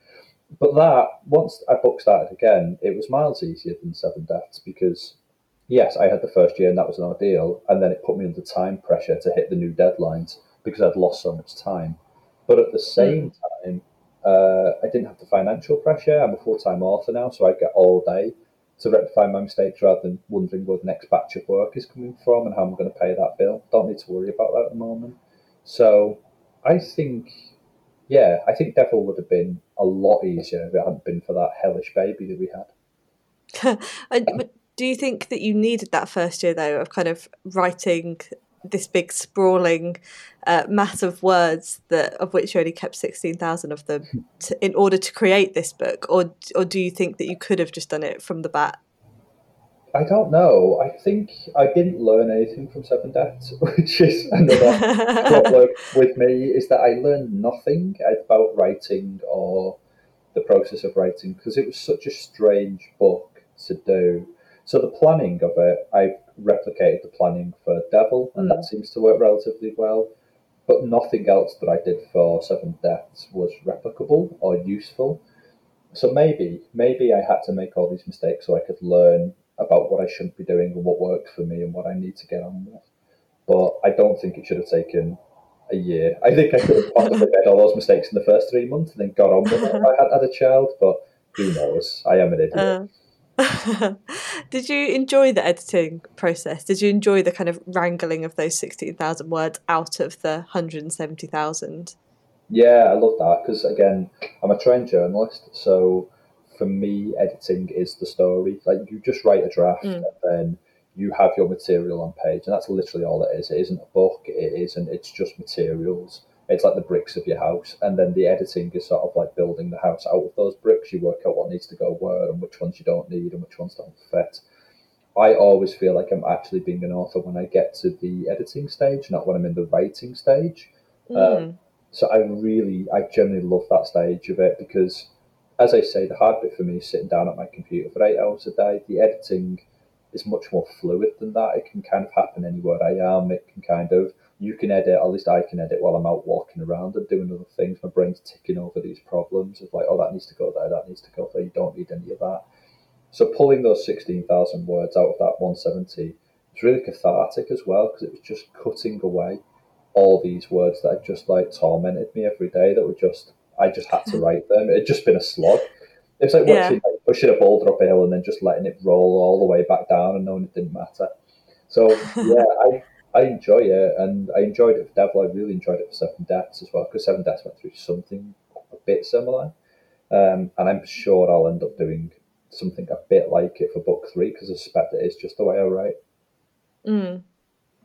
But that once a book started again, it was miles easier than Seven Deaths because yes, I had the first year and that was an ordeal, and then it put me under time pressure to hit the new deadlines because I'd lost so much time. But at the same time, uh, I didn't have the financial pressure. I'm a full time author now, so I get all day to rectify my mistakes rather than wondering where the next batch of work is coming from and how I'm going to pay that bill. Don't need to worry about that at the moment. So I think, yeah, I think Devil would have been a lot easier if it hadn't been for that hellish baby that we had. And- do you think that you needed that first year though of kind of writing this big sprawling uh, mass of words that of which you only kept sixteen thousand of them to, in order to create this book, or or do you think that you could have just done it from the bat? I don't know. I think I didn't learn anything from Seven Deaths, which is another problem with me, is that I learned nothing about writing or the process of writing because it was such a strange book to do. So the planning of it, I've replicated the planning for Devil, and that hmm. seems to work relatively well. But nothing else that I did for Seven Deaths was replicable or useful. So maybe, maybe I had to make all these mistakes so I could learn about what I shouldn't be doing and what worked for me and what I need to get on with. But I don't think it should have taken a year. I think I could have possibly made all those mistakes in the first three months and then got on with it if I had had a child. But who knows? I am an idiot. Uh, did you enjoy the editing process? Did you enjoy the kind of wrangling of those sixteen thousand words out of the hundred and seventy thousand? Yeah, I love that because again, I'm a trained journalist, so for me, editing is the story. Like you just write a draft Mm. and then you have your material on page, and that's literally all it is. It isn't a book. It isn't. It's just materials. It's like the bricks of your house, and then the editing is sort of like building the house out of those bricks. You work out what needs to go where and which ones you don't need and which ones don't fit. I always feel like I'm actually being an author when I get to the editing stage, not when I'm in the writing stage. Mm. So I really, I generally love that stage of it because, as I say, the hard bit for me is sitting down at my computer for eight hours a day. The editing is much more fluid than that. It can kind of happen anywhere I am. It can kind of, you can edit, at least I can edit while I'm out walking around and doing other things. My brain's ticking over these problems of like, oh, that needs to go there, that needs to go there. You don't need any of that. So pulling those 16,000 words out of that 170 was really cathartic as well because it was just cutting away all these words that had just like tormented me every day that were just I just had to write them. It'd just been a slog. It's like watching yeah. like, pushing a boulder up a hill and then just letting it roll all the way back down and knowing it didn't matter. So yeah, I I enjoy it, and I enjoyed it for Devil. I really enjoyed it for Seven Deaths as well because Seven Deaths went through something a bit similar, um, and I'm sure I'll end up doing something a bit like it for book three because I suspect it is just the way I write. Mm.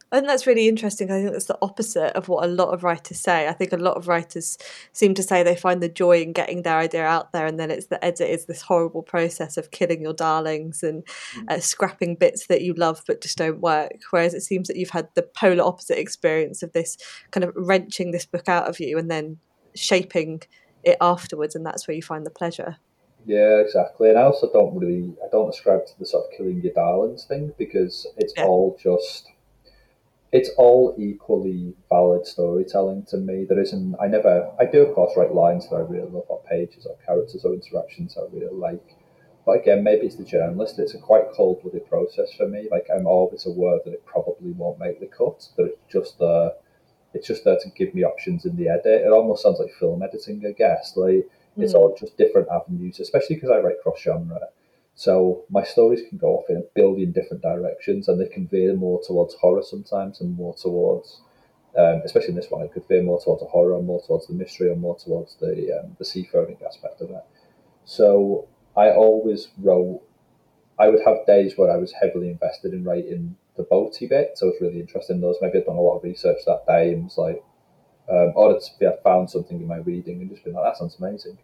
I think that's really interesting. I think that's the opposite of what a lot of writers say. I think a lot of writers seem to say they find the joy in getting their idea out there, and then it's the edit is this horrible process of killing your darlings and mm. uh, scrapping bits that you love but just don't work. Whereas it seems that you've had the polar opposite experience of this kind of wrenching this book out of you and then shaping it afterwards, and that's where you find the pleasure. Yeah, exactly. And I also don't really, I don't ascribe to the sort of killing your darlings thing because it's yeah. all just it's all equally valid storytelling to me. There isn't. I never. I do of course write lines that I really love, or pages, or characters, or interactions I really like. But again, maybe it's the journalist. It's a quite cold-blooded process for me. Like I'm always aware that it probably won't make the cut. That it's just there. It's just there to give me options in the edit. It almost sounds like film editing, I guess. Like mm. it's all just different avenues, especially because I write cross-genre. So my stories can go off in a billion different directions, and they can veer more towards horror sometimes, and more towards, um, especially in this one, it could veer more towards a horror, more towards the mystery, or more towards the um, the seafaring aspect of it. So I always wrote. I would have days where I was heavily invested in writing the boaty bit, so I was really interested in those. Maybe I'd done a lot of research that day and was like, um, or I'd found something in my reading and just been like, that sounds amazing.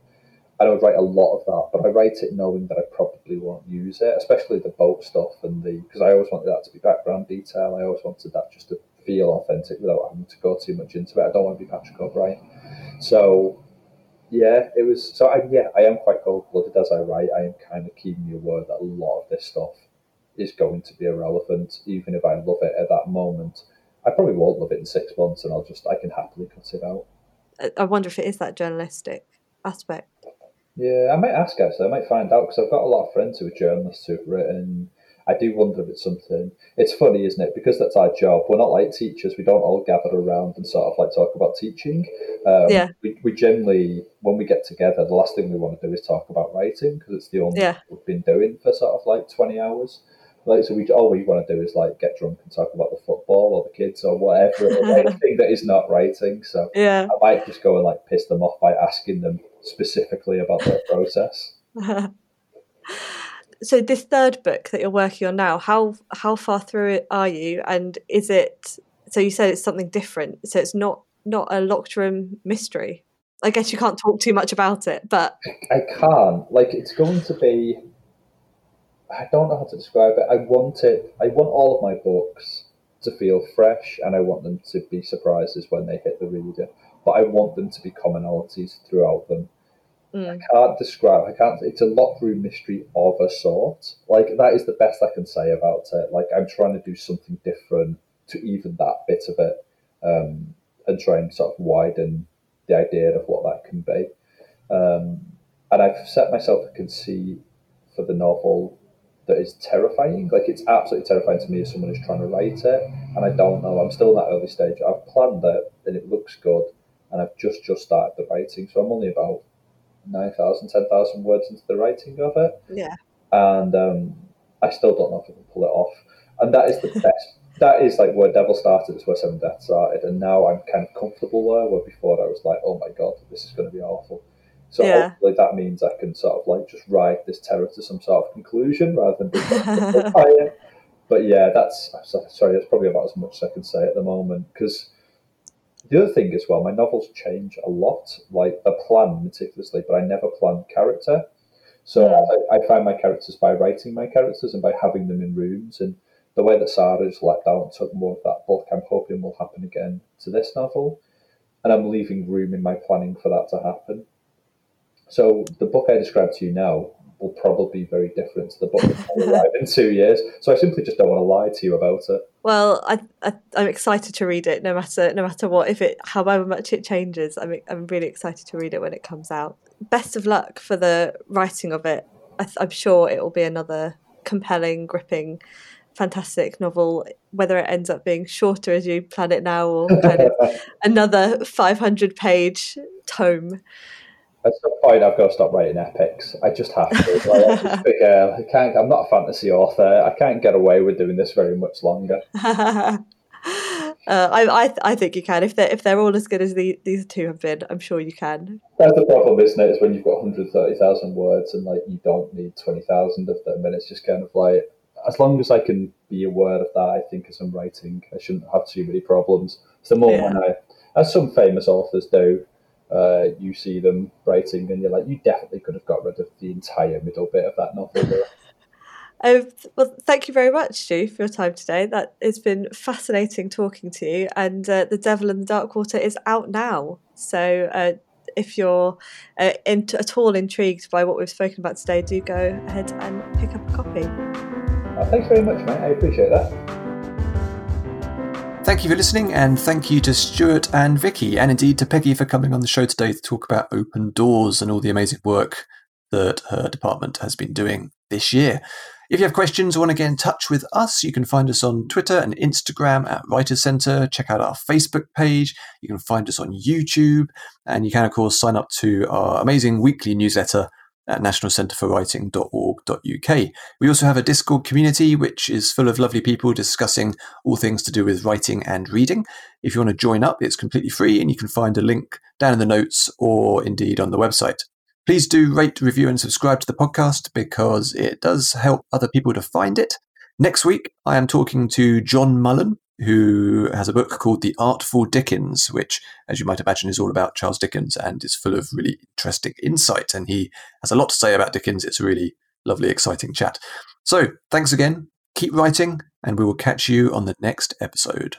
I would write a lot of that, but I write it knowing that I probably won't use it, especially the boat stuff and the because I always wanted that to be background detail. I always wanted that just to feel authentic without having to go too much into it. I don't want to be Patrick O'Brian. So yeah, it was so I yeah, I am quite cold blooded as I write. I am kind of keenly aware that a lot of this stuff is going to be irrelevant, even if I love it at that moment. I probably won't love it in six months and I'll just I can happily cut it out. I wonder if it is that journalistic aspect. Yeah, I might ask actually. I might find out because I've got a lot of friends who are journalists who've written. I do wonder if it's something. It's funny, isn't it? Because that's our job. We're not like teachers. We don't all gather around and sort of like talk about teaching. Um, yeah. We, we generally, when we get together, the last thing we want to do is talk about writing because it's the only yeah. we've been doing for sort of like twenty hours. Like so, we all we want to do is like get drunk and talk about the football or the kids or whatever, anything that is not writing. So yeah, I might just go and like piss them off by asking them specifically about their process. so this third book that you're working on now, how how far through it are you, and is it? So you said it's something different. So it's not not a locked room mystery. I guess you can't talk too much about it, but I can't. Like it's going to be. I don't know how to describe it. I want it. I want all of my books to feel fresh, and I want them to be surprises when they hit the reader. But I want them to be commonalities throughout them. Mm. I can't describe. I can't. It's a locked room mystery of a sort. Like that is the best I can say about it. Like I'm trying to do something different to even that bit of it, um, and try and sort of widen the idea of what that can be. Um, and I've set myself a conceit for the novel that is terrifying. Like it's absolutely terrifying to me as someone who's trying to write it, and I don't know. I'm still in that early stage. I've planned it, and it looks good, and I've just just started the writing, so I'm only about 9,000, 10,000 words into the writing of it. Yeah. And um, I still don't know if I can pull it off. And that is the best. That is like where Devil started, is where Seven Deaths started. And now I'm kind of comfortable there, where before I was like, oh my God, this is going to be awful. So yeah. hopefully that means I can sort of like just ride this terror to some sort of conclusion rather than being But yeah, that's sorry, that's probably about as much as I can say at the moment because the other thing as well, my novels change a lot. Like I plan meticulously, but I never plan character. So mm. I, I, find my characters by writing my characters and by having them in rooms. And the way that Sara just let down took more of that book, I'm hoping will happen again to this novel. And I'm leaving room in my planning for that to happen. So the book I described to you now, will probably be very different to the book that will arrive in two years. So I simply just don't want to lie to you about it. Well, I, I am excited to read it, no matter no matter what. If it, however much it changes, I'm I'm really excited to read it when it comes out. Best of luck for the writing of it. I, I'm sure it will be another compelling, gripping, fantastic novel. Whether it ends up being shorter as you plan it now, or kind of another 500 page tome at some point I've got to stop writing epics. I just have to. Like, I just figure I can't. I'm not a fantasy author. I can't get away with doing this very much longer. uh, I, I I think you can if they're if they're all as good as the, these two have been. I'm sure you can. That's the problem, isn't it? Is when you've got 130,000 words and like you don't need 20,000 of them, and it's just kind of like as long as I can be aware of that, I think as I'm writing, I shouldn't have too many problems. So the more Yeah. I, as some famous authors do, uh, you see them writing and you're like, you definitely could have got rid of the entire middle bit of that novel. there. Um, well, thank you very much, Stu, for your time today. That it's been fascinating talking to you. And uh, the Devil and the Dark Water is out now. So uh, if you're uh, in, at all intrigued by what we've spoken about today, do go ahead and pick up a copy. Uh, thanks very much, mate. I appreciate that. Thank you for listening, and thank you to Stuart and Vicki, and indeed to Peggy for coming on the show today to talk about open doors and all the amazing work that her department has been doing this year. If you have questions or want to get in touch with us, you can find us on Twitter and Instagram at Writers Centre. Check out our Facebook page. You can find us on YouTube, and you can, of course, sign up to our amazing weekly newsletter at nationalcentreforwriting.org.uk. We also have a Discord community which is full of lovely people discussing all things to do with writing and reading. If you want to join up, it's completely free and you can find a link down in the notes or indeed on the website. Please do rate, review, and subscribe to the podcast because it does help other people to find it. Next week, I am talking to John Mullan, who has a book called The Artful Dickens, which, as you might imagine, is all about Charles Dickens and is full of really interesting insight. And he has a lot to say about Dickens. It's a really lovely, exciting chat. So, thanks again. Keep writing, and we will catch you on the next episode.